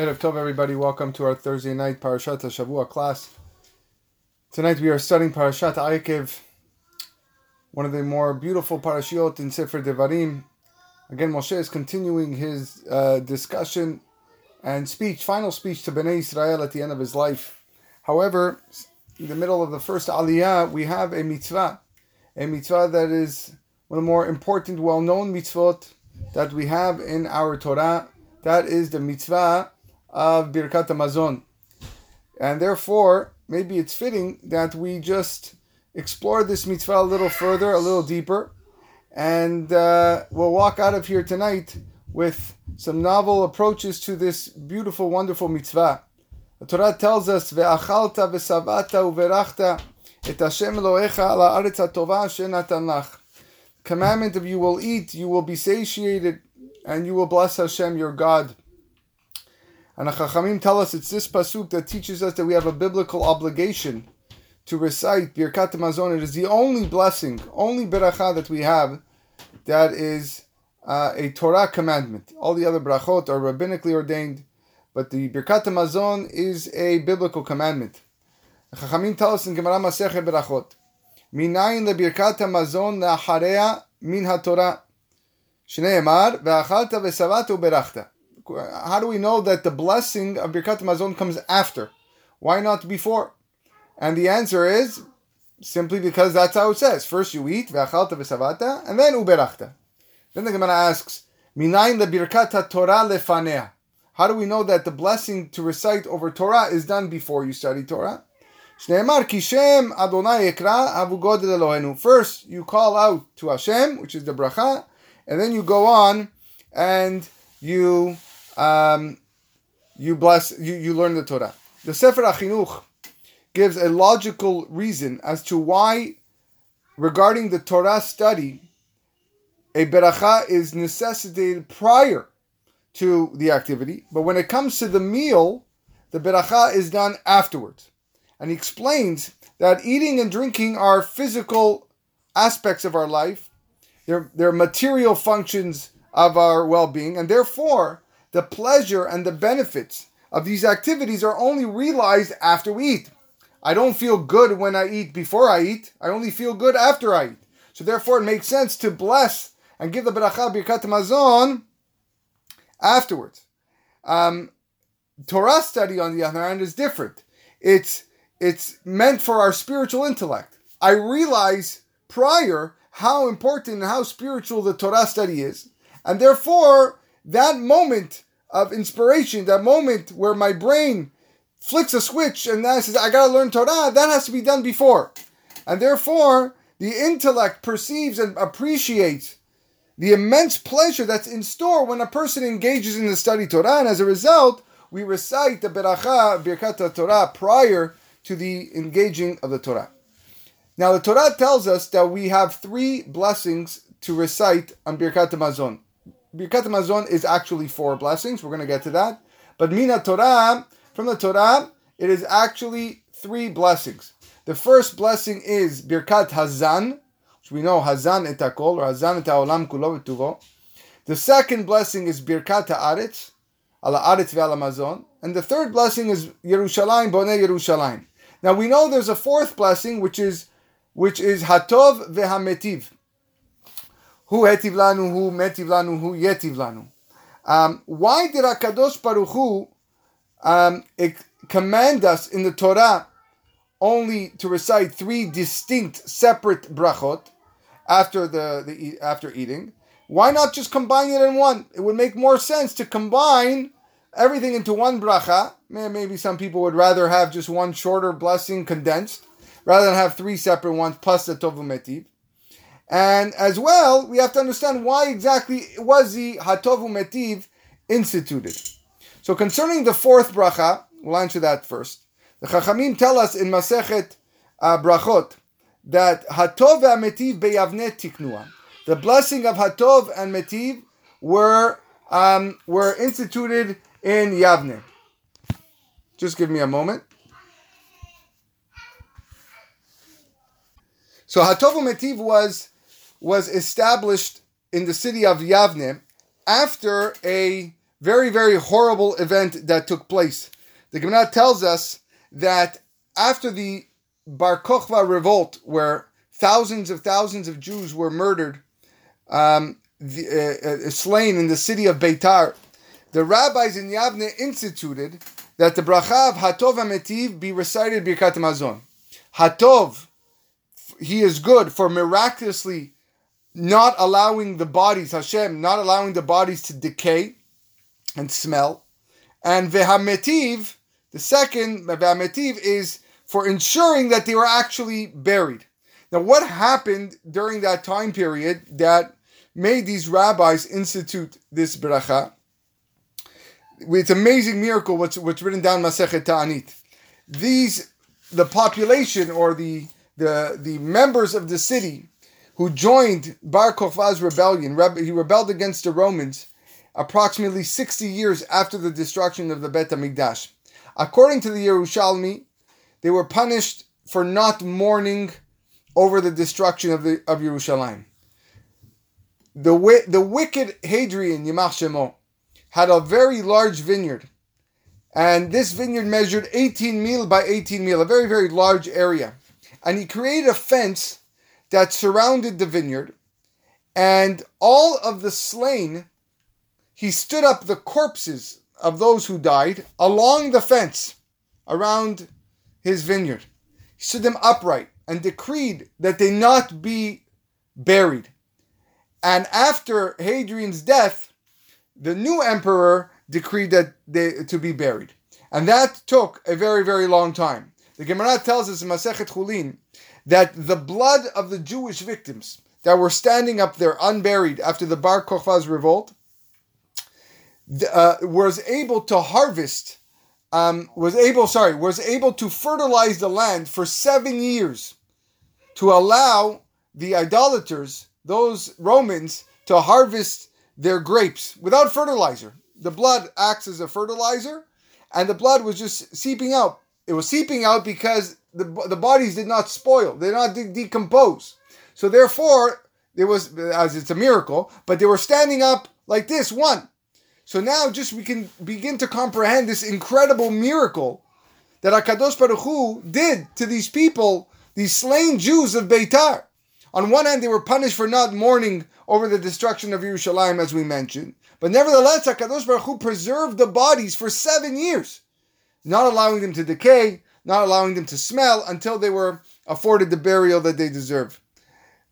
Erev Tov, everybody. Welcome to our Thursday night Parashat Shavua class. Tonight we are studying Parashat Aikev, one of the more beautiful parashiot in Sefer Devarim. Again, Moshe is continuing his uh, discussion and speech, final speech to Bnei Israel at the end of his life. However, in the middle of the first Aliyah, we have a mitzvah, a mitzvah that is one of the more important, well-known mitzvot that we have in our Torah. That is the mitzvah of Birkat Hamazon. And therefore, maybe it's fitting that we just explore this mitzvah a little further, a little deeper, and uh, we'll walk out of here tonight with some novel approaches to this beautiful, wonderful mitzvah. The Torah tells us, "Ve'achalta ve'savata uverachta et Hashem Elohecha ala aretz hatova shenatan lach." Commandment of you will eat, you will be satiated, and you will bless Hashem your God. And the Chachamim tell us it's this pasuk that teaches us that we have a biblical obligation to recite Birkat Hamazon. It is the only blessing, only beracha that we have that is uh, a Torah commandment. All the other brachot are rabbinically ordained, but the Birkat Hamazon is a biblical commandment. Chachamim tell us in Gemara Masechet Berachot, Minayin lebirkat Hamazon le'acharea min haTorah. Shneimar ve'achalta ve'savata u'berachta how do we know that the blessing of Birkat Hamazon comes after? Why not before? And the answer is simply because that's how it says. First you eat, ve'savata, and then uberachta. Then the Gemara asks, minayin lebirkat Torah lefanea. How do we know that the blessing to recite over Torah is done before you study Torah? First, you call out to Hashem, which is the bracha, and then you go on and you um, you bless you, you learn the Torah. The Sefer Achinuch gives a logical reason as to why, regarding the Torah study, a beracha is necessitated prior to the activity, but when it comes to the meal, the beracha is done afterwards. And he explains that eating and drinking are physical aspects of our life, they're, they're material functions of our well being, and therefore the pleasure and the benefits of these activities are only realized after we eat. I don't feel good when I eat before I eat. I only feel good after I eat. So therefore, it makes sense to bless and give the beracha birkat mazon afterwards. Um, Torah study, on the other hand, is different. It's it's meant for our spiritual intellect. I realize prior how important and how spiritual the Torah study is, and therefore that moment of inspiration, that moment where my brain flicks a switch and then says, I gotta learn Torah, that has to be done before. And therefore, the intellect perceives and appreciates the immense pleasure that's in store when a person engages in the study Torah, and as a result, we recite the Beracha, Birkat Torah prior to the engaging of the Torah. Now, the Torah tells us that we have three blessings to recite on Birkat Hamazon. Birkat Mazon is actually four blessings. We're going to get to that. But Mina Torah, from the Torah, it is actually three blessings. The first blessing is Birkat Hazan, which we know Hazan etakol or Hazan et haolam kulo. The second blessing is Birkat Haaretz, ala Aretz ve'ala Mazon. And the third blessing is Yerushalayim Bonei Yerushalayim. Now we know there's a fourth blessing, which is which is Hatov ve'hametiv. Hu hetiv lanu, hu metiv lanu, hu yetiv lanu. Um, why did Hakadosh Baruch Hu um, command us in the Torah only to recite three distinct, separate brachot after the, the after eating? Why not just combine it in one? It would make more sense to combine everything into one bracha. Maybe some people would rather have just one shorter blessing condensed, rather than have three separate ones plus the tovu metiv. And as well, we have to understand why exactly was the Hatovu Metiv instituted. So concerning the fourth bracha, we'll answer that first. The Chachamim tell us in Masechet uh, Brachot that Hatov Metiv beyavne tiknua. The blessing of Hatov and Metiv were um, were instituted in Yavne. Just give me a moment. So Hatov Metiv was was established in the city of Yavne after a very, very horrible event that took place. The Gemara tells us that after the Bar Kokhba revolt, where thousands of thousands of Jews were murdered, um, the, uh, uh, slain in the city of Beitar, the rabbis in Yavne instituted that the bracha of Hatov Ametiv be recited Birkat Mazon. Hatov, he is good for miraculously not allowing the bodies, Hashem, not allowing the bodies to decay and smell. And Vehametiv, the second, Vehametiv, is for ensuring that they were actually buried. Now, what happened during that time period that made these rabbis institute this bracha? It's amazing miracle what's, what's written down Masechet Ta'anit. These, the population or the, the, the members of the city who joined Bar Kokhba's rebellion, he rebelled against the Romans approximately 60 years after the destruction of the Bet HaMikdash. According to the Yerushalmi, they were punished for not mourning over the destruction of, the, of Yerushalayim. The, the wicked Hadrian, Yimach Shemo, had a very large vineyard. And this vineyard measured 18 mil by 18 mil, a very, very large area. And he created a fence that surrounded the vineyard, and all of the slain, he stood up the corpses of those who died along the fence around his vineyard. He stood them upright and decreed that they not be buried. And after Hadrian's death, the new emperor decreed that they to be buried. And that took a very, very long time. The Gemara tells us in Masechet Chulin that the blood of the Jewish victims that were standing up there unburied after the Bar Kokhba's revolt uh, was able to harvest, um, was able, sorry, was able to fertilize the land for seven years to allow the idolaters, those Romans, to harvest their grapes without fertilizer. The blood acts as a fertilizer, and the blood was just seeping out. It was seeping out because the, the bodies did not spoil, they did not de- decompose. So therefore, there was, as it's a miracle, but they were standing up like this, one. So now just we can begin to comprehend this incredible miracle that HaKadosh Baruch Hu did to these people, these slain Jews of Beitar. On one hand, they were punished for not mourning over the destruction of Yerushalayim, as we mentioned. But nevertheless, HaKadosh Baruch Hu preserved the bodies for seven years, not allowing them to decay, not allowing them to smell until they were afforded the burial that they deserve.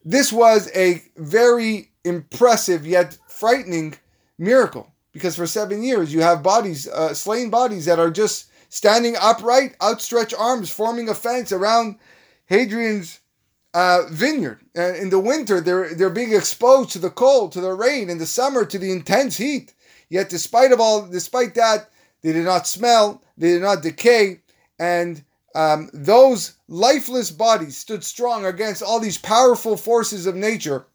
This was a very impressive yet frightening miracle because for seven years you have bodies, uh, slain bodies that are just standing upright, outstretched arms, forming a fence around Hadrian's uh, vineyard. In the winter, they're they're being exposed to the cold, to the rain. In the summer, to the intense heat. Yet, despite of all, despite that, they did not smell, they did not decay, and um, those lifeless bodies stood strong against all these powerful forces of nature,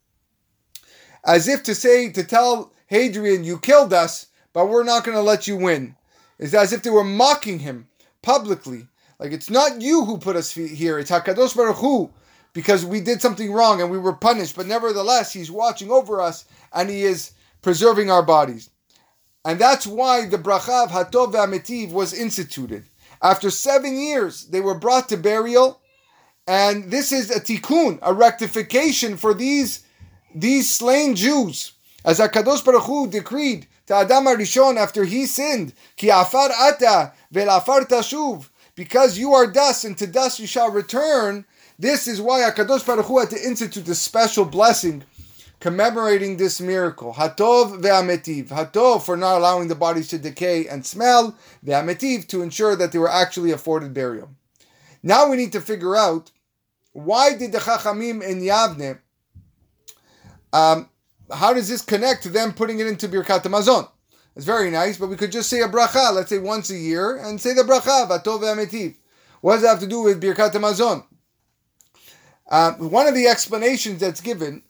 as if to say, to tell Hadrian, you killed us, but we're not going to let you win. It's as if they were mocking him publicly. Like, it's not you who put us here, it's HaKadosh Baruch Hu, because we did something wrong and we were punished, but nevertheless, he's watching over us and he is preserving our bodies. And that's why the bracha of Hatov Ve'ametiv was instituted. After seven years, they were brought to burial, and this is a tikkun, a rectification for these, these slain Jews. As Hakadosh Baruch Hu decreed to Adam Arishon after he sinned, Ki afar ata velafar tashuv, because you are dust and to dust you shall return. This is why Hakadosh Baruch Hu had to institute a special blessing commemorating this miracle. Hatov ve'ametiv. Hatov for not allowing the bodies to decay and smell. Ve'ametiv to ensure that they were actually afforded burial. Now we need to figure out why did the Chachamim in Yavne, um, how does this connect to them putting it into Birkat Hamazon? It's very nice, but we could just say a bracha, let's say once a year, and say the bracha, Vatov ve'ametiv. What does that have to do with Birkat Hamazon? Uh, one of the explanations that's given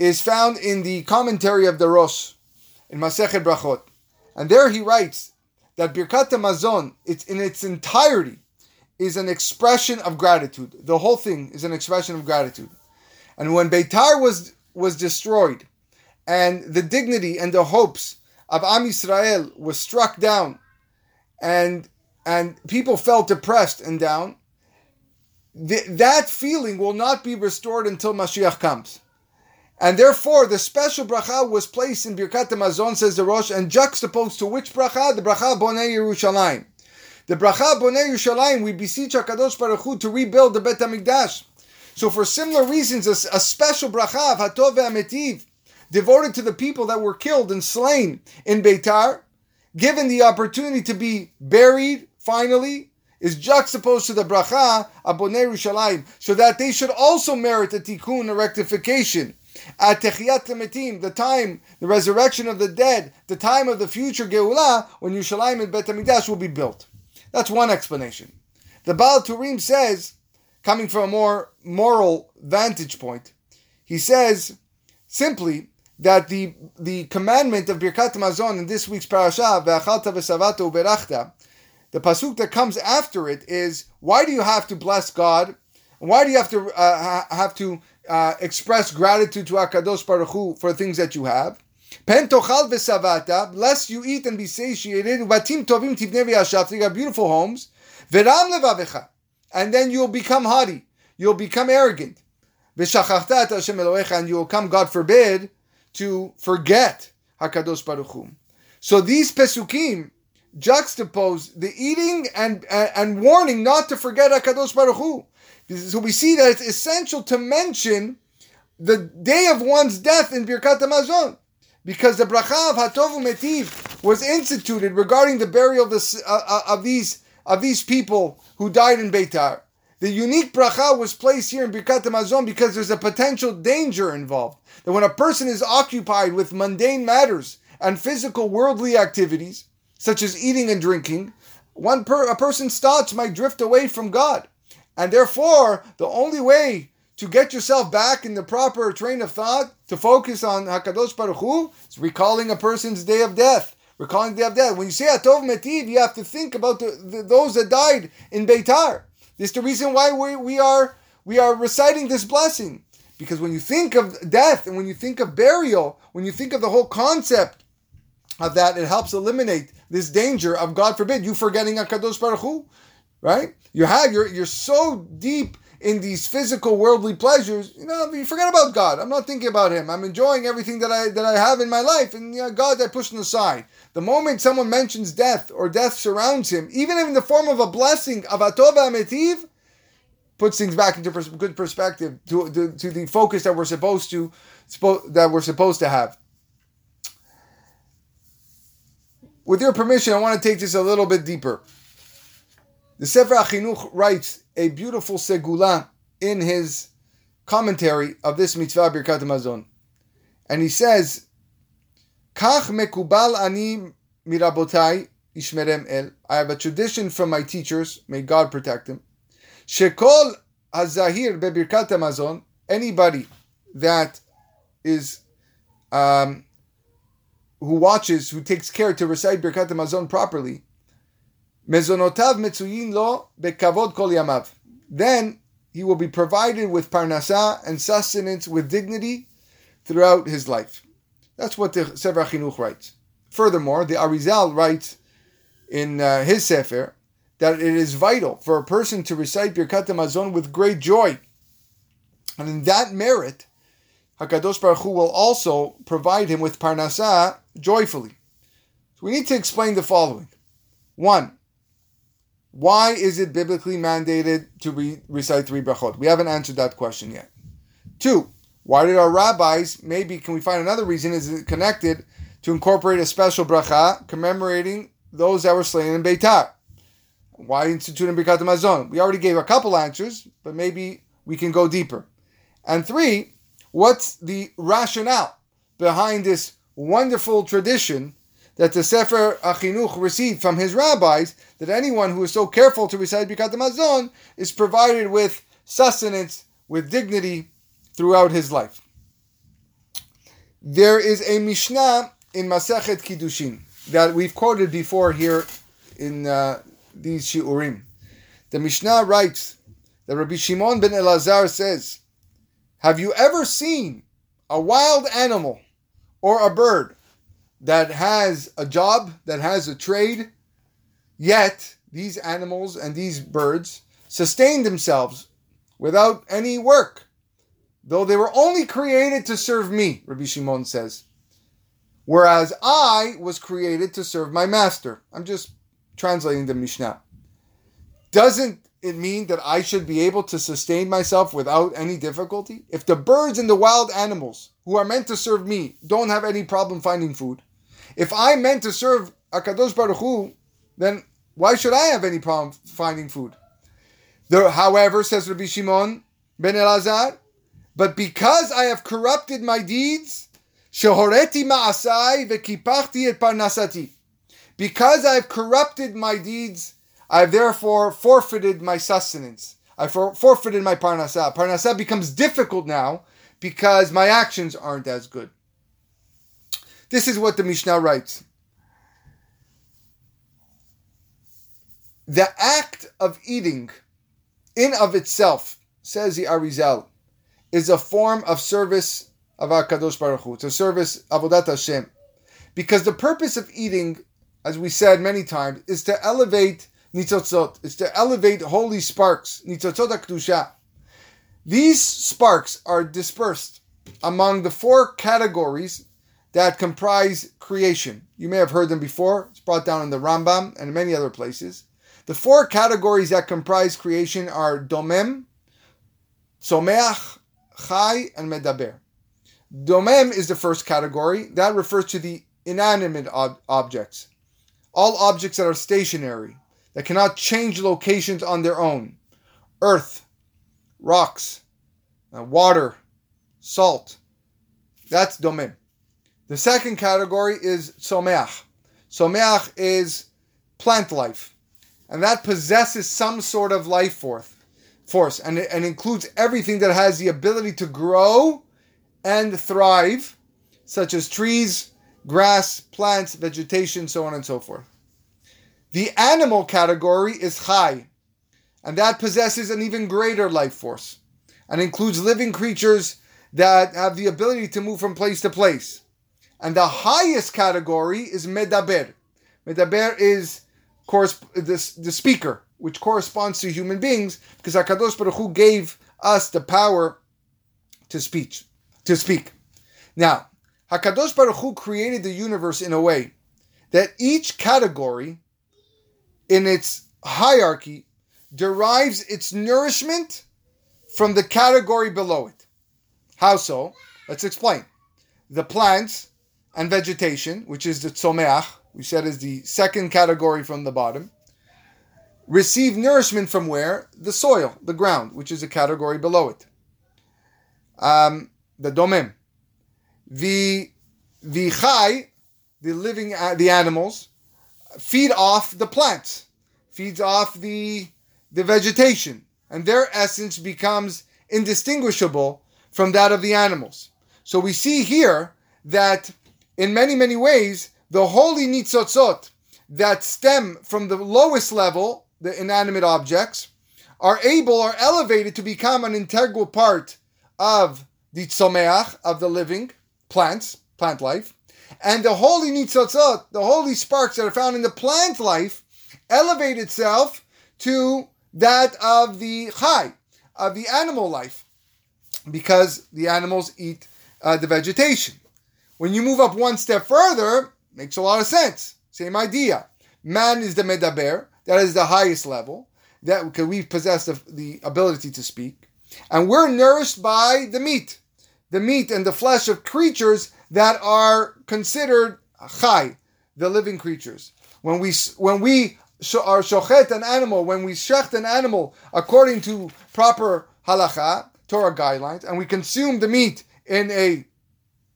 is found in the commentary of the Rosh in Masechet Brachot, and there he writes that Birkat Hamazon, it's in its entirety, is an expression of gratitude. The whole thing is an expression of gratitude. And when Beitar was was destroyed, and the dignity and the hopes of Am Yisrael was struck down, and and people felt depressed and down, th- that feeling will not be restored until Mashiach comes. And therefore, the special bracha was placed in Birkat Hamazon, says the Rosh, and juxtaposed to which bracha? The bracha Bonei Yerushalayim. The bracha Bonei Yerushalayim, we beseech HaKadosh Baruch Hu to rebuild the Bet HaMikdash. So for similar reasons, a, a special bracha of Hatov Ve'ametiv, devoted to the people that were killed and slain in Beitar, given the opportunity to be buried finally, is juxtaposed to the bracha Abonei Yerushalayim, so that they should also merit a tikkun, a rectification the time, the resurrection of the dead, the time of the future Geulah, when Yerushalayim and Bet HaMikdash will be built. That's one explanation. The Baal Turim says, coming from a more moral vantage point, he says simply that the, the commandment of Birkat Mazon in this week's parasha, v'savata uberachta, the pasuk that comes after it is, why do you have to bless God? Why do you have to uh, have to uh, express gratitude to Hakadosh Baruch Hu for things that you have. Pen tochal v'savata, lest you eat and be satiated. Batim tovim tivne v'yashavta, you got beautiful homes. V'ram levavecha, and then you'll become haughty, you'll become arrogant. V'shachachta et Hashem Elohecha, and you will come, God forbid, to forget Hakadosh Baruch Hu. So these pesukim juxtapose the eating and, and, and warning not to forget Hakadosh Baruch Hu. So we see that it's essential to mention the day of one's death in Birkat Hamazon. Because the bracha of Hatovu Metiv was instituted regarding the burial of, uh, uh, of, these, of these people who died in Beitar. The unique bracha was placed here in Birkat Hamazon because there's a potential danger involved. That when a person is occupied with mundane matters and physical worldly activities, such as eating and drinking, one per, a person's thoughts might drift away from God. And therefore, the only way to get yourself back in the proper train of thought, to focus on Hakadosh Baruch Hu, is recalling a person's day of death. Recalling the day of death. When you say Atov Metiv, you have to think about the, the, those that died in Beitar. This is the reason why we, we are we are reciting this blessing. Because when you think of death and when you think of burial, when you think of the whole concept of that, it helps eliminate this danger of God forbid you forgetting Hakadosh Baruch Hu right? You have you're you're so deep in these physical worldly pleasures, you know, you forget about God. I'm not thinking about Him. I'm enjoying everything that I that I have in my life, and you know, God I push aside. The moment someone mentions death or death surrounds him, even in the form of a blessing of atova ametiv, puts things back into pers- good perspective to, to, to the focus that we're supposed to that we're supposed to have. With your permission, I want to take this a little bit deeper. The Sefer Achinuch writes a beautiful segula in his commentary of this mitzvah Birkat Hamazon. And he says, Kach mekubal ani mirabotai ishmerem el. I have a tradition from my teachers, may God protect them. Shekol hazahir bebirkat Hamazon, anybody that is um, who watches, who takes care to recite Birkat Hamazon properly, Mezonotav lo bekavod kol yamav. Then he will be provided with parnasa and sustenance with dignity throughout his life. That's what the Sefer Chinuch writes. Furthermore, the Arizal writes in uh, his Sefer that it is vital for a person to recite Birkat Hamazon with great joy. And in that merit, HaKadosh Baruch Hu will also provide him with parnasa joyfully. So we need to explain the following. One, why is it biblically mandated to re- recite three brachot? We haven't answered that question yet. Two, why did our rabbis, maybe can we find another reason, is it connected to incorporate a special bracha commemorating those that were slain in Beitar? Why institute in Birkat Hamazon? We already gave a couple answers, but maybe we can go deeper. And three, what's the rationale behind this wonderful tradition that the Sefer Achinuch received from his rabbis that anyone who is so careful to recite Birkat Hamazon is provided with sustenance, with dignity throughout his life. There is a Mishnah in Masechet Kiddushin that we've quoted before here in uh, these Shiurim. The Mishnah writes that Rabbi Shimon ben Elazar says, Have you ever seen a wild animal or a bird that has a job, that has a trade, yet these animals and these birds sustain themselves without any work, though they were only created to serve me, Rabbi Shimon says. Whereas I was created to serve my master. I'm just translating the Mishnah. Doesn't it mean that I should be able to sustain myself without any difficulty? If the birds and the wild animals who are meant to serve me don't have any problem finding food, if I'm meant to serve Akadosh Baruch Hu, then why should I have any problem finding food? There, however, says Rabbi Shimon ben Elazar, but because I have corrupted my deeds, shehoreti ma'asai vekipachti et parnasati. Because I have corrupted my deeds, I have therefore forfeited my sustenance. I for, forfeited my parnasa. Parnasa becomes difficult now because my actions aren't as good. This is what the Mishnah writes. The act of eating in of itself, says the Arizal, is a form of service of HaKadosh Baruch Hu. A service, Avodat Hashem. Because the purpose of eating, as we said many times, is to elevate nitzotzot. It's to elevate holy sparks, nitzotzot HaKdusha. These sparks are dispersed among the four categories that comprise creation. You may have heard them before. It's brought down in the Rambam and many other places. The four categories that comprise creation are domem, tzomeach, chai, and medaber. Domem is the first category. That refers to the inanimate ob- objects. All objects that are stationary, that cannot change locations on their own. Earth, rocks, uh, water, salt. That's domem. The second category is tzomeach. Tzomeach is plant life, and that possesses some sort of life force, force, and, and includes everything that has the ability to grow and thrive, such as trees, grass, plants, vegetation, so on and so forth. The animal category is chai, and that possesses an even greater life force, and includes living creatures that have the ability to move from place to place. And the highest category is medaber. Medaber is course the, the speaker, which corresponds to human beings, because Hakadosh Baruch Hu gave us the power to speech, to speak. Now, Hakadosh Baruch Hu created the universe in a way that each category, in its hierarchy, derives its nourishment from the category below it. How so? Let's explain. The plants and vegetation, which is the tzomeach, we said is the second category from the bottom, receive nourishment from where? The soil, the ground, which is a category below it. Um, the domem. The the chai, the living uh, the animals, feed off the plants, feeds off the the vegetation, and their essence becomes indistinguishable from that of the animals. So we see here that in many, many ways, the holy nitzotzot that stem from the lowest level, the inanimate objects, are able or elevated to become an integral part of the tzomeach, of the living plants, plant life. And the holy nitzotzot, the holy sparks that are found in the plant life, elevate itself to that of the chai, of the animal life, because the animals eat uh, the vegetation. When you move up one step further, makes a lot of sense. Same idea. Man is the medaber, that is the highest level, that we possess the, the ability to speak, and we're nourished by the meat, the meat and the flesh of creatures that are considered chai, the living creatures. When we when we are shochet an animal, when we shecht an animal according to proper halacha, Torah guidelines, and we consume the meat in a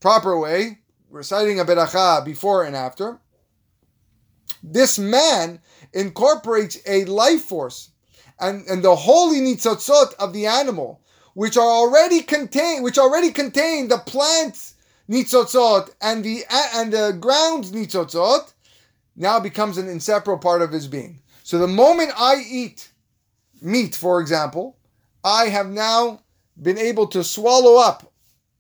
proper way, reciting a beracha before and after, this man incorporates a life force and, and the holy nitzotzot of the animal, which are already contain, which already contain the plants nitzotzot and the and the ground nitzotzot, now becomes an inseparable part of his being. So the moment I eat meat, for example, I have now been able to swallow up,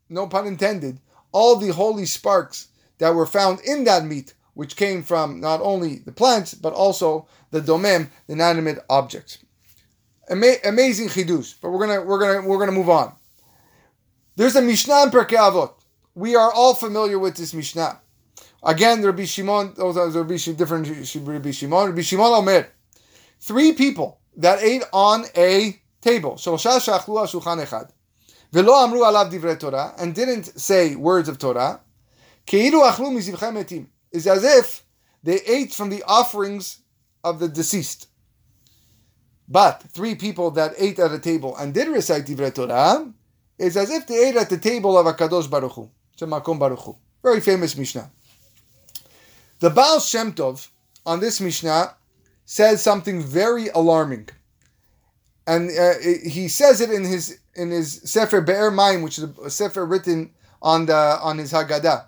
no pun intended, all the holy sparks that were found in that meat, which came from not only the plants but also the domem, the inanimate objects. Ama- amazing chidush, but we're gonna we're gonna we're gonna move on. There's a Mishnah in Pirkei Avot. We are all familiar with this Mishnah. Again, Rabbi Shimon, oh, those are Rabbi different Rabbi Shimon. Rabbi Shimon Omer, three people that ate on a table. Velo amru alav divrei Torah, and didn't say words of Torah. Keiru achlu mizivchem. Is as if they ate from the offerings of the deceased. But three people that ate at a table and did recite divrei Torah is as if they ate at the table of a kadosh baruch hu. Makom baruch hu. Very famous Mishnah. The Baal Shem Tov on this Mishnah says something very alarming and uh, he says it in his in his Sefer Be'er Mayim, which is a Sefer written on the on his Haggadah,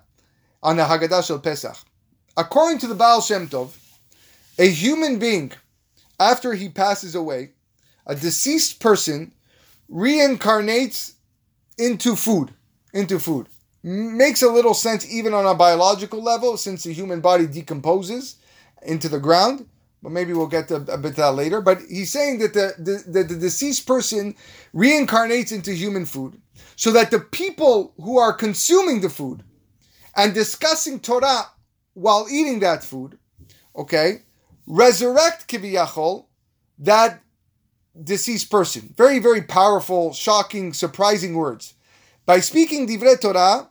on the Haggadah Shel Pesach. According to the Baal Shem Tov, a human being, after he passes away, a deceased person reincarnates into food, into food. Makes a little sense even on a biological level, since the human body decomposes into the ground but maybe we'll get to a bit that later. But he's saying that the, the, the, the deceased person reincarnates into human food so that the people who are consuming the food and discussing Torah while eating that food, okay, resurrect kiviyachol, that deceased person. Very, very powerful, shocking, surprising words. By speaking divrei Torah,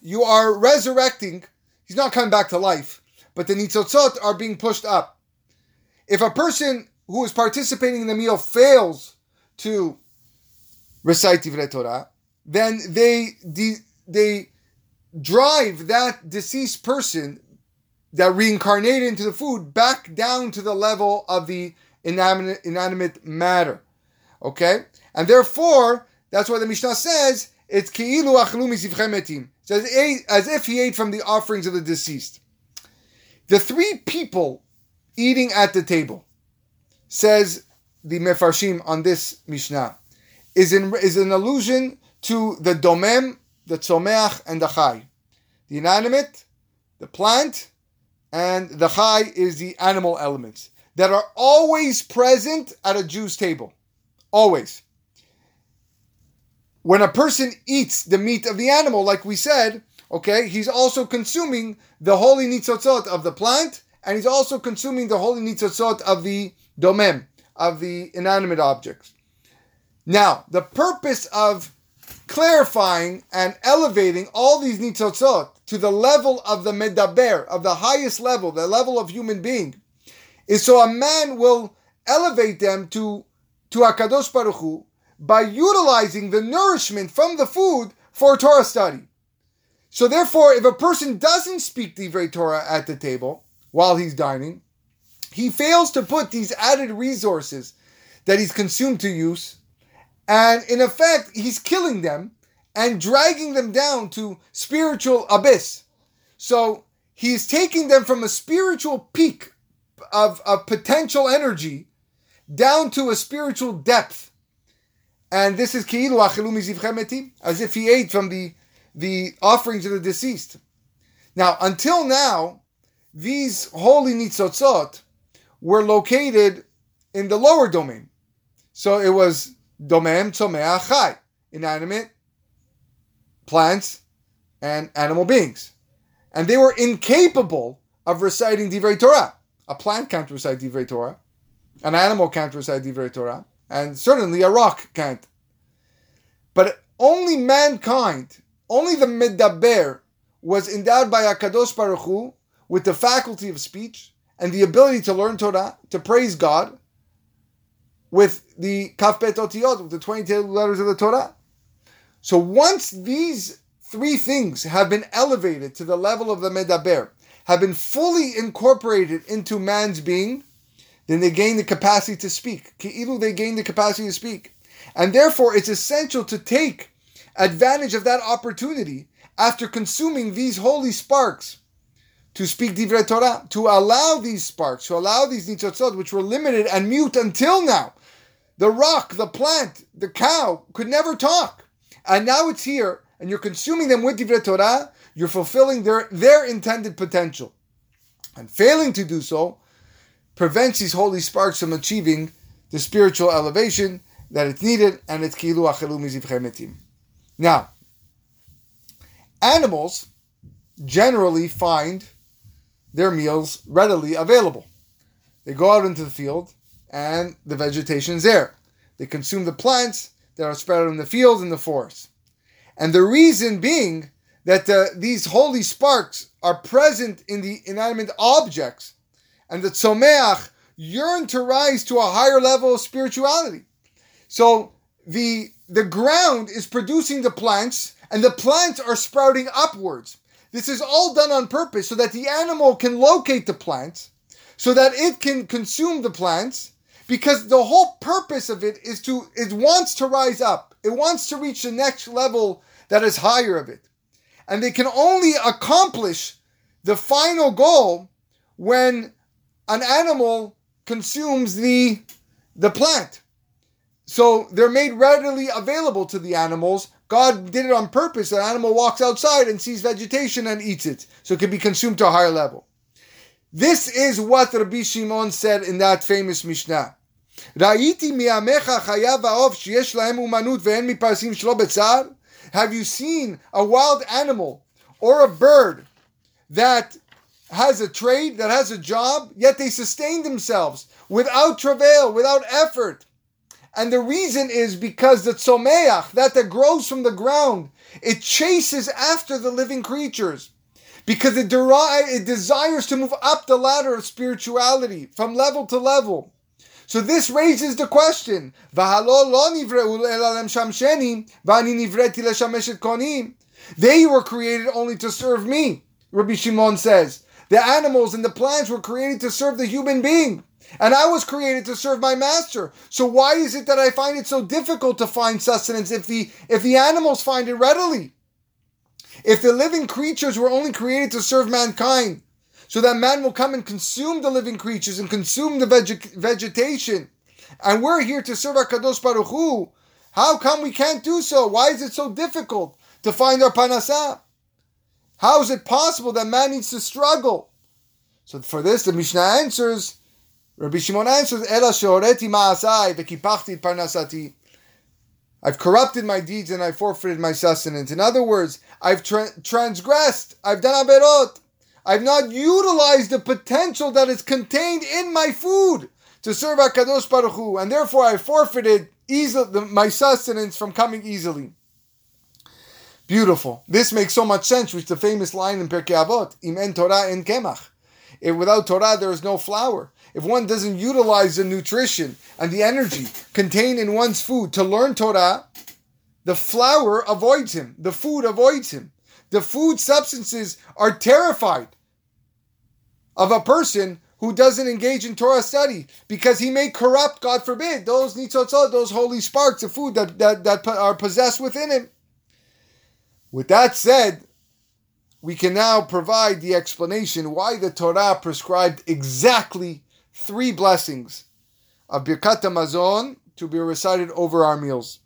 you are resurrecting. He's not coming back to life, but the nitzotzot are being pushed up. If a person who is participating in the meal fails to recite Divrei Torah, then they, they drive that deceased person that reincarnated into the food back down to the level of the inanimate, inanimate matter. Okay? And therefore, that's why the Mishnah says, it's ki'ilu achlu misivchem Says as if he ate from the offerings of the deceased. The three people eating at the table, says the Mefarshim on this Mishnah, is, in, is an allusion to the domem, the tzomeach, and the chai. The inanimate, the plant, and the chai is the animal elements that are always present at a Jew's table. Always. When a person eats the meat of the animal, like we said, okay, he's also consuming the holy nitzotzot of the plant and he's also consuming the holy nitzotzot of the domem, of the inanimate objects. Now, the purpose of clarifying and elevating all these nitzotzot to the level of the medaber, of the highest level, the level of human being, is so a man will elevate them to, to Akadosh Baruch Hu by utilizing the nourishment from the food for Torah study. So therefore, if a person doesn't speak the Torah at the table, while he's dining. He fails to put these added resources that he's consumed to use, and in effect, he's killing them and dragging them down to spiritual abyss. So he's taking them from a spiritual peak of, of potential energy down to a spiritual depth. And this is as if he ate from the, the offerings of the deceased. Now, until now, these holy nitzotzot were located in the lower domain. So it was domem tzomeach chai, inanimate plants and animal beings. And they were incapable of reciting Divrei Torah. A plant can't recite Divrei Torah. An animal can't recite Divrei Torah. And certainly a rock can't. But only mankind, only the Medaber, was endowed by Akadosh Baruch Hu with the faculty of speech and the ability to learn Torah, to praise God, with the kaf-bet otiyot, with the 22 letters of the Torah. So once these three things have been elevated to the level of the medaber, have been fully incorporated into man's being, then they gain the capacity to speak. Ki'ilu, they gain the capacity to speak. And therefore, it's essential to take advantage of that opportunity after consuming these holy sparks to speak divrei Torah, to allow these sparks, to allow these nitzotzot, which were limited and mute until now. The rock, the plant, the cow could never talk. And now it's here, and you're consuming them with divrei Torah. you're fulfilling their, their intended potential. And failing to do so prevents these holy sparks from achieving the spiritual elevation that it's needed, and it's kilu achelu mizivchemetim. Now, animals generally find their meals readily available. They go out into the field, and the vegetation is there. They consume the plants that are spread out in the fields and the forests. And the reason being that uh, these holy sparks are present in the inanimate objects, and the tzomeach yearn to rise to a higher level of spirituality. So the the ground is producing the plants, and the plants are sprouting upwards. This is all done on purpose so that the animal can locate the plants, so that it can consume the plants, because the whole purpose of it is to it wants to rise up. It wants to reach the next level that is higher of it. And they can only accomplish the final goal when an animal consumes the the plant. So they're made readily available to the animals. God did it on purpose. An animal walks outside and sees vegetation and eats it. So it can be consumed to a higher level. This is what Rabbi Shimon said in that famous Mishnah. Have you seen a wild animal or a bird that has a trade, that has a job, yet they sustain themselves without travail, without effort? And the reason is because the tzomeach, that that grows from the ground, it chases after the living creatures. Because it, derive, it desires to move up the ladder of spirituality from level to level. So this raises the question: They were created only to serve me. Rabbi Shimon says the animals and the plants were created to serve the human being. And I was created to serve my master. So why is it that I find it so difficult to find sustenance if the if the animals find it readily? If the living creatures were only created to serve mankind, so that man will come and consume the living creatures and consume the veg- vegetation, and we're here to serve our Kadosh Baruch Hu, how come we can't do so? Why is it so difficult to find our panasah? How is it possible that man needs to struggle? So for this, the Mishnah answers Rabbi Shimon answers, Ela ma'asai. I've corrupted my deeds and I forfeited my sustenance. In other words, I've tra- transgressed. I've done aberot. I've not utilized the potential that is contained in my food to serve HaKadosh Baruch Hu, and therefore I forfeited easily, my sustenance from coming easily. Beautiful. This makes so much sense with the famous line in Pirkei Avot, Im en Torah en kemach. If without Torah there is no flour if one doesn't utilize the nutrition and the energy contained in one's food to learn Torah, the flour avoids him, the food avoids him. The food substances are terrified of a person who doesn't engage in Torah study because he may corrupt, God forbid, those nitzotzot, those holy sparks of food that, that, that are possessed within him. With that said, we can now provide the explanation why the Torah prescribed exactly three blessings of Birkat Hamazon to be recited over our meals.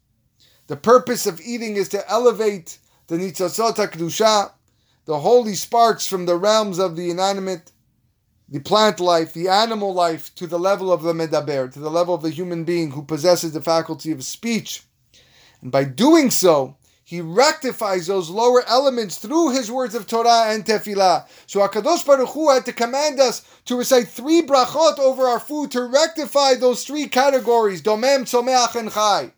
The purpose of eating is to elevate the Nitzotzot HaKdusha, the holy sparks from the realms of the inanimate, the plant life, the animal life, to the level of the Medaber, to the level of the human being who possesses the faculty of speech. And by doing so, he rectifies those lower elements through his words of Torah and Tefillah. So Hakadosh Baruch Hu had to command us to recite three brachot over our food to rectify those three categories: domem, tzomeach, and chai.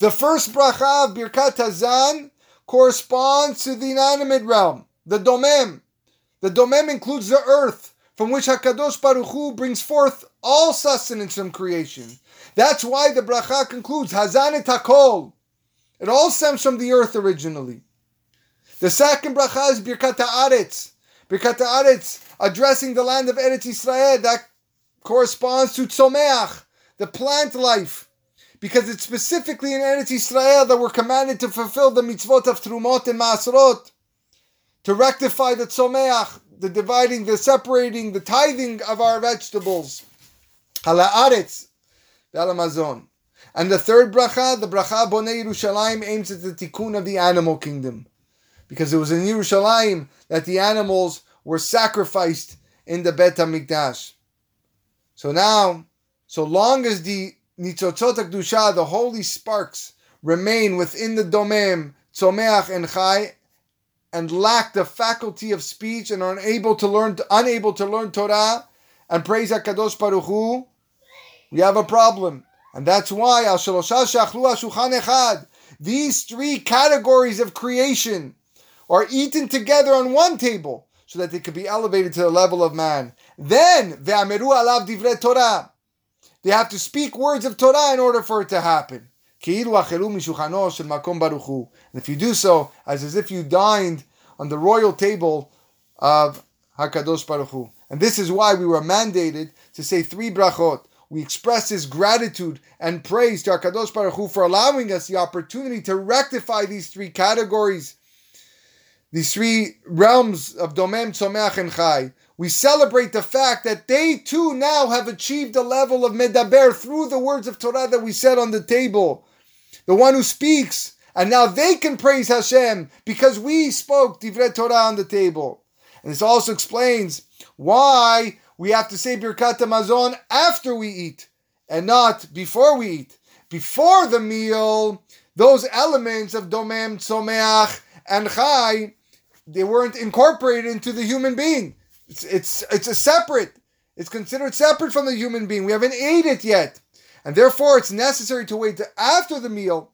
The first bracha of Birkat Hazan corresponds to the inanimate realm, the domem. The domem includes the earth, from which Hakadosh Baruch Hu brings forth all sustenance from creation. That's why the bracha concludes Hazan et Hakol. It all stems from the earth originally. The second bracha is Birkat Haaretz. Birkat Haaretz, addressing the land of Eretz Israel, that corresponds to Tzomeach, the plant life. Because it's specifically in Eretz Israel that we're commanded to fulfill the mitzvot of Trumot and Masrot, to rectify the Tzomeach, the dividing, the separating, the tithing of our vegetables. Hala Haaretz, the Alamazon. And the third bracha, the bracha Bonei Yerushalayim, aims at the tikkun of the animal kingdom. because it was in Yerushalayim that the animals were sacrificed in the Bet HaMikdash. So now, so long as the Nitzotzot HaKdusha, the holy sparks, remain within the domem, Tzomeach and Chai, and lack the faculty of speech and are unable to learn, unable to learn Torah and praise HaKadosh Baruch Hu, we have a problem. And that's why Al Echad, these three categories of creation are eaten together on one table so that they could be elevated to the level of man. Then, alav Torah. They have to speak words of Torah in order for it to happen. And if you do so, as, as if you dined on the royal table of Hakadosh Baruch Hu. And this is why we were mandated to say three brachot. We express his gratitude and praise to Hakadosh Baruch Hu for allowing us the opportunity to rectify these three categories these three realms of Domem, Tzomeach, and Chai, we celebrate the fact that they too now have achieved a level of Medaber through the words of Torah that we said on the table. The one who speaks, and now they can praise Hashem because we spoke Divrei Torah on the table. And this also explains why we have to say Birkat Hamazon after we eat and not before we eat. Before the meal, those elements of Domem, Tzomeach, and Chai they weren't incorporated into the human being. It's it's it's a separate. It's considered separate from the human being. We haven't ate it yet, and therefore it's necessary to wait after the meal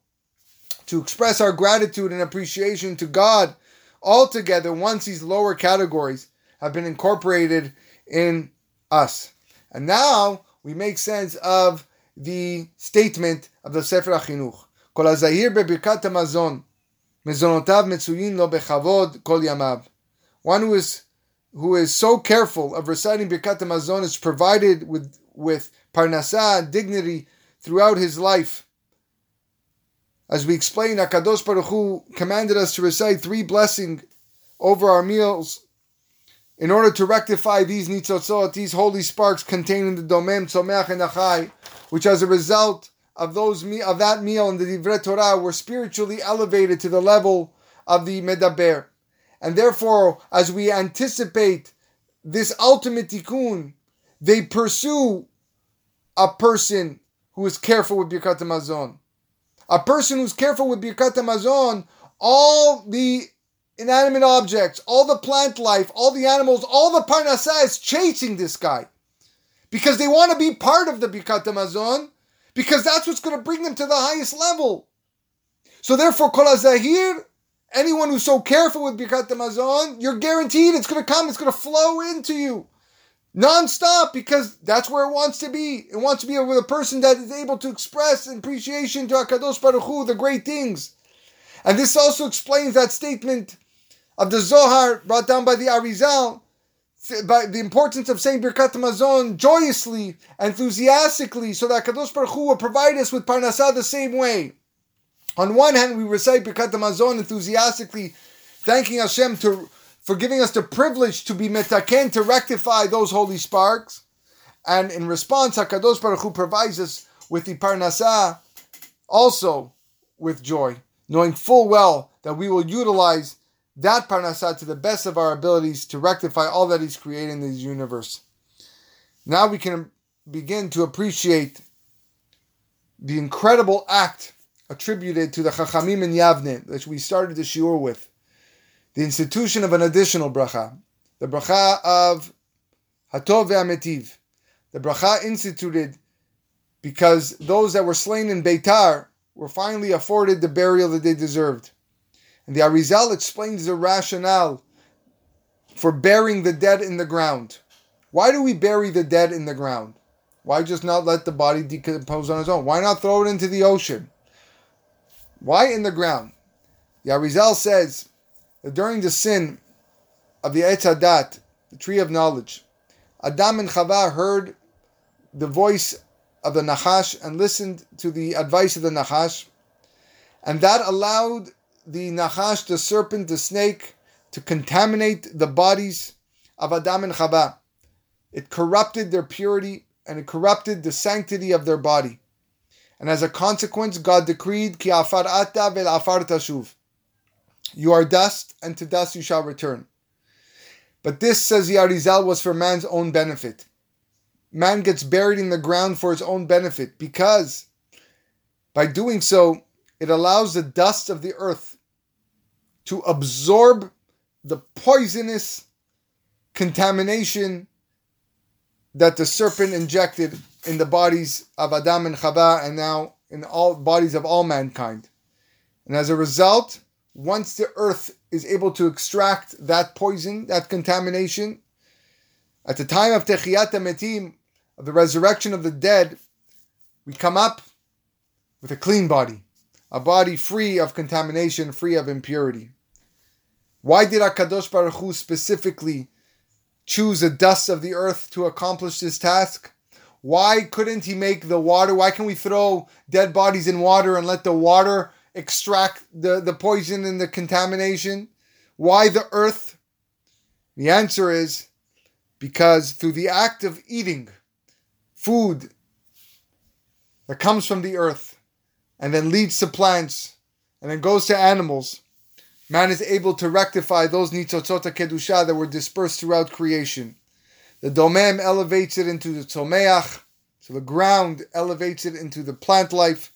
to express our gratitude and appreciation to God altogether once these lower categories have been incorporated in us. And now we make sense of the statement of the Sefer HaChinuch. Kol bebirkat hamazon מזונותיו מצויים לו בכבוד כל ימיו. One who is who is so careful of reciting Birkat Hamazon is provided with with parnasa dignity throughout his life. As we explained, Hakadosh Baruch Hu commanded us to recite three blessings over our meals in order to rectify these nitzotzot, these holy sparks contained in the domem, tzomeach, and achai, which as a result of those of that meal in the Divrei Torah were spiritually elevated to the level of the Medaber. And therefore, as we anticipate this ultimate tikkun, they pursue a person who is careful with Birkat Hamazon. A person who's careful with Birkat Hamazon, all the inanimate objects, all the plant life, all the animals, all the parnasah is chasing this guy. Because they want to be part of the Birkat Hamazon, because that's what's going to bring them to the highest level. So therefore, Kol Zahir, anyone who's so careful with Birkat Hamazon, you're guaranteed it's going to come, it's going to flow into you non-stop because that's where it wants to be. It wants to be with a person that is able to express appreciation to HaKadosh Baruch Hu, the great things. And this also explains that statement of the Zohar brought down by the Arizal by the importance of saying Birkat Hamazon joyously, enthusiastically, so that Kadosh Baruch Hu will provide us with Parnasah the same way. On one hand, we recite Birkat Hamazon enthusiastically, thanking Hashem to, for giving us the privilege to be metaken, to rectify those holy sparks. And in response, HaKadosh Baruch Hu provides us with the Parnasah also with joy, knowing full well that we will utilize that parnasah to the best of our abilities to rectify all that He's created in this universe. Now we can begin to appreciate the incredible act attributed to the Chachamim in Yavne that we started the shiur with, the institution of an additional bracha, the bracha of Hatov ve'ametiv, the bracha instituted because those that were slain in Beitar were finally afforded the burial that they deserved. And the Arizal explains the rationale for burying the dead in the ground. Why do we bury the dead in the ground? Why just not let the body decompose on its own? Why not throw it into the ocean? Why in the ground? The Arizal says that during the sin of the Etz Hadat, the tree of knowledge, Adam and Chava heard the voice of the Nachash and listened to the advice of the Nachash, and that allowed the Nachash, the serpent, the snake, to contaminate the bodies of Adam and Chava. It corrupted their purity and it corrupted the sanctity of their body. And as a consequence, God decreed, Ki afar ata vel afar tashuv. You are dust, and to dust you shall return. But this, says the Arizal, was for man's own benefit. Man gets buried in the ground for his own benefit because by doing so, it allows the dust of the earth to absorb the poisonous contamination that the serpent injected in the bodies of Adam and Chava and now in all bodies of all mankind. And as a result, once the earth is able to extract that poison, that contamination, at the time of Techiyat Metim, of the resurrection of the dead, we come up with a clean body, a body free of contamination, free of impurity. Why did Akadosh Baruch Hu specifically choose the dust of the earth to accomplish this task? Why couldn't he make the water? Why can we throw dead bodies in water and let the water extract the, the poison and the contamination? Why the earth? The answer is because through the act of eating food that comes from the earth and then leads to plants and then goes to animals, man is able to rectify those nitzotzot kedusha that were dispersed throughout creation. The domem elevates it into the tzomeach, so the ground elevates it into the plant life.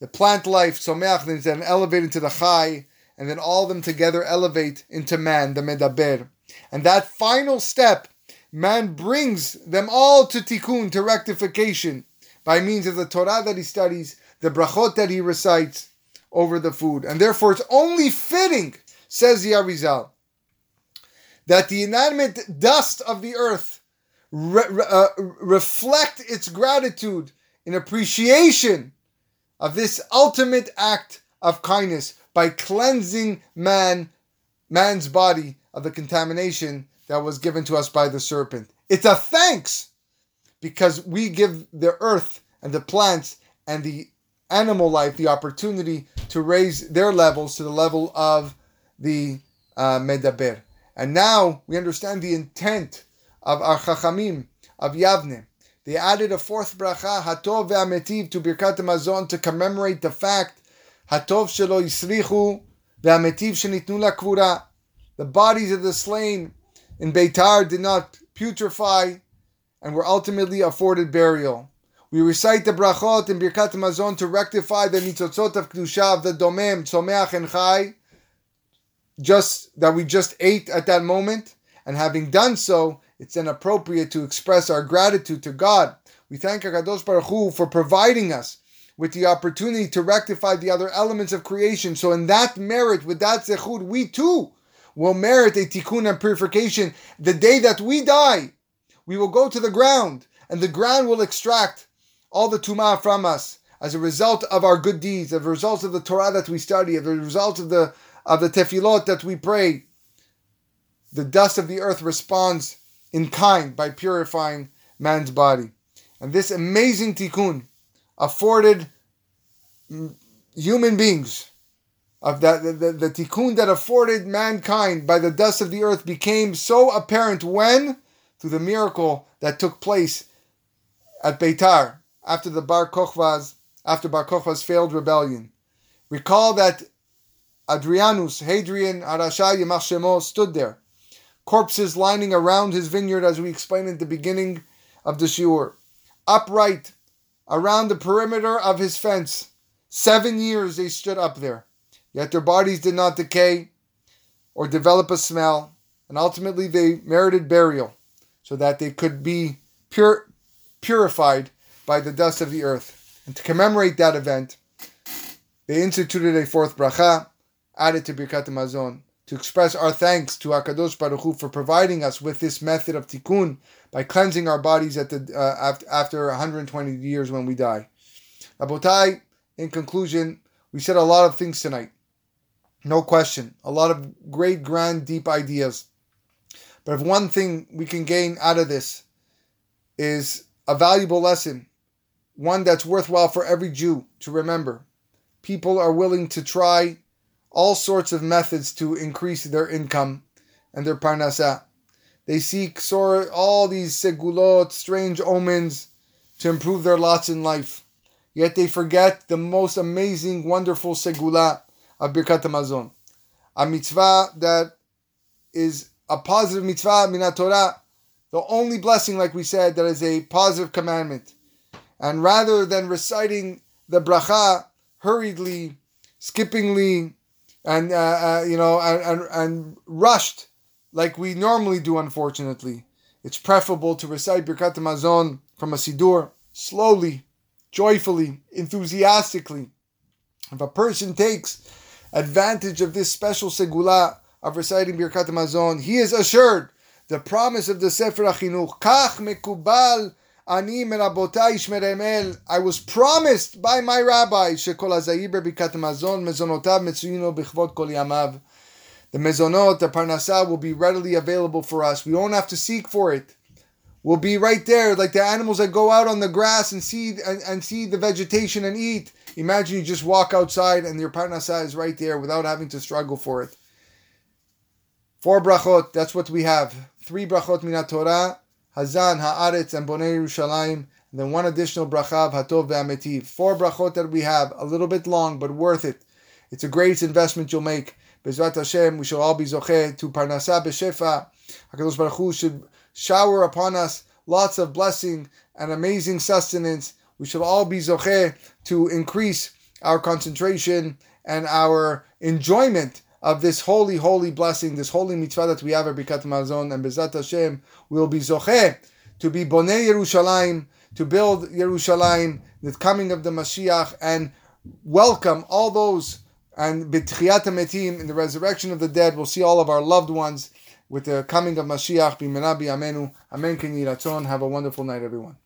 The plant life, tzomeach, then is then elevated into the chai, and then all of them together elevate into man, the medaber. And that final step, man brings them all to tikkun, to rectification, by means of the Torah that he studies, the brachot that he recites, over the food. And therefore, it's only fitting, says the Arizal, that the inanimate dust of the earth re- uh, reflect its gratitude in appreciation of this ultimate act of kindness by cleansing man, man's body of the contamination that was given to us by the serpent. It's a thanks because we give the earth and the plants and the animal life the opportunity to raise their levels to the level of the uh, Medaber. And now we understand the intent of our Chachamim, of Yavne. They added a fourth bracha, Hatov ve'ametiv, to Birkat Hamazon to commemorate the fact, Hatov shelo yisrichu ve'ametiv shenitnu lakvura. The bodies of the slain in Beitar did not putrefy and were ultimately afforded burial. We recite the brachot in Birkat Hamazon to rectify the nitzotzot of kedusha of the domem, tzomeach and chai, just that we just ate at that moment. And having done so, it's then appropriate to express our gratitude to God. We thank Hakadosh Baruch Hu for providing us with the opportunity to rectify the other elements of creation. So, in that merit, with that zechut, we too will merit a tikkun and purification. The day that we die, we will go to the ground, and the ground will extract all the tumah from us as a result of our good deeds, as a result of the Torah that we study, as a result of the of the tefillot that we pray. The dust of the earth responds in kind by purifying man's body. And this amazing tikkun afforded human beings of that the, the, the tikkun that afforded mankind by the dust of the earth became so apparent when through the miracle that took place at Beitar after the Bar Kochvas, after Bar Kochva's failed rebellion. Recall that Adrianus, Hadrian, Arasha Yamach stood there, corpses lining around his vineyard, as we explained at the beginning of the shiur, upright around the perimeter of his fence. Seven years they stood up there, yet their bodies did not decay or develop a smell, and ultimately they merited burial so that they could be pure, purified by the dust of the earth. And to commemorate that event, they instituted a fourth bracha, added to Birkat Hamazon, to express our thanks to Hakadosh Baruch Hu for providing us with this method of tikkun by cleansing our bodies at the uh, after 120 years when we die. Rabotai, in conclusion, we said a lot of things tonight. No question. A lot of great, grand, deep ideas. But if one thing we can gain out of this is a valuable lesson one that's worthwhile for every Jew to remember. People are willing to try all sorts of methods to increase their income and their parnasa. They seek all these segulot, strange omens, to improve their lots in life. Yet they forget the most amazing, wonderful segula of Birkat Hamazon. a mitzvah that is a positive mitzvah min Torah, the only blessing, like we said, that is a positive commandment. And rather than reciting the bracha hurriedly, skippingly, and uh, uh, you know, and, and, and rushed like we normally do, unfortunately, it's preferable to recite Birkat Hamazon from a sidur slowly, joyfully, enthusiastically. If a person takes advantage of this special segula of reciting Birkat Hamazon, he is assured the promise of the Sefer HaChinuch. Kach mekubal ani merabotai shmeremel. I was promised by my rabbi Birkat Hamazon mezonotav metzuyino b'chvot kol yamav. The mezonot, the parnasah, will be readily available for us. We won't have to seek for it. We'll be right there, like the animals that go out on the grass and see and, and see the vegetation and eat. Imagine you just walk outside and your parnasah is right there without having to struggle for it. Four brachot, that's what we have. Three brachot minat Torah, Hazan, Haaretz, and Bonei Yerushalayim. And then one additional bracha, Hatov ve'ametiv. Four brachot that we have, a little bit long, but worth it. It's a great investment you'll make. Bezrat Hashem, we shall all be zocheh to parnasah b'shefa. HaKadosh Baruch Hu should shower upon us lots of blessing and amazing sustenance. We shall all be zocheh to increase our concentration and our enjoyment of this holy, holy blessing, this holy mitzvah that we have at Birkat Hamazon, and Bezrat Hashem will be zocheh to be bonei Yerushalayim, to build Yerushalayim, the coming of the Mashiach, and welcome all those and B'tchiyat Metim, in the resurrection of the dead, we'll see all of our loved ones with the coming of Mashiach. B'menabi Amenu. Amen. Have a wonderful night, everyone.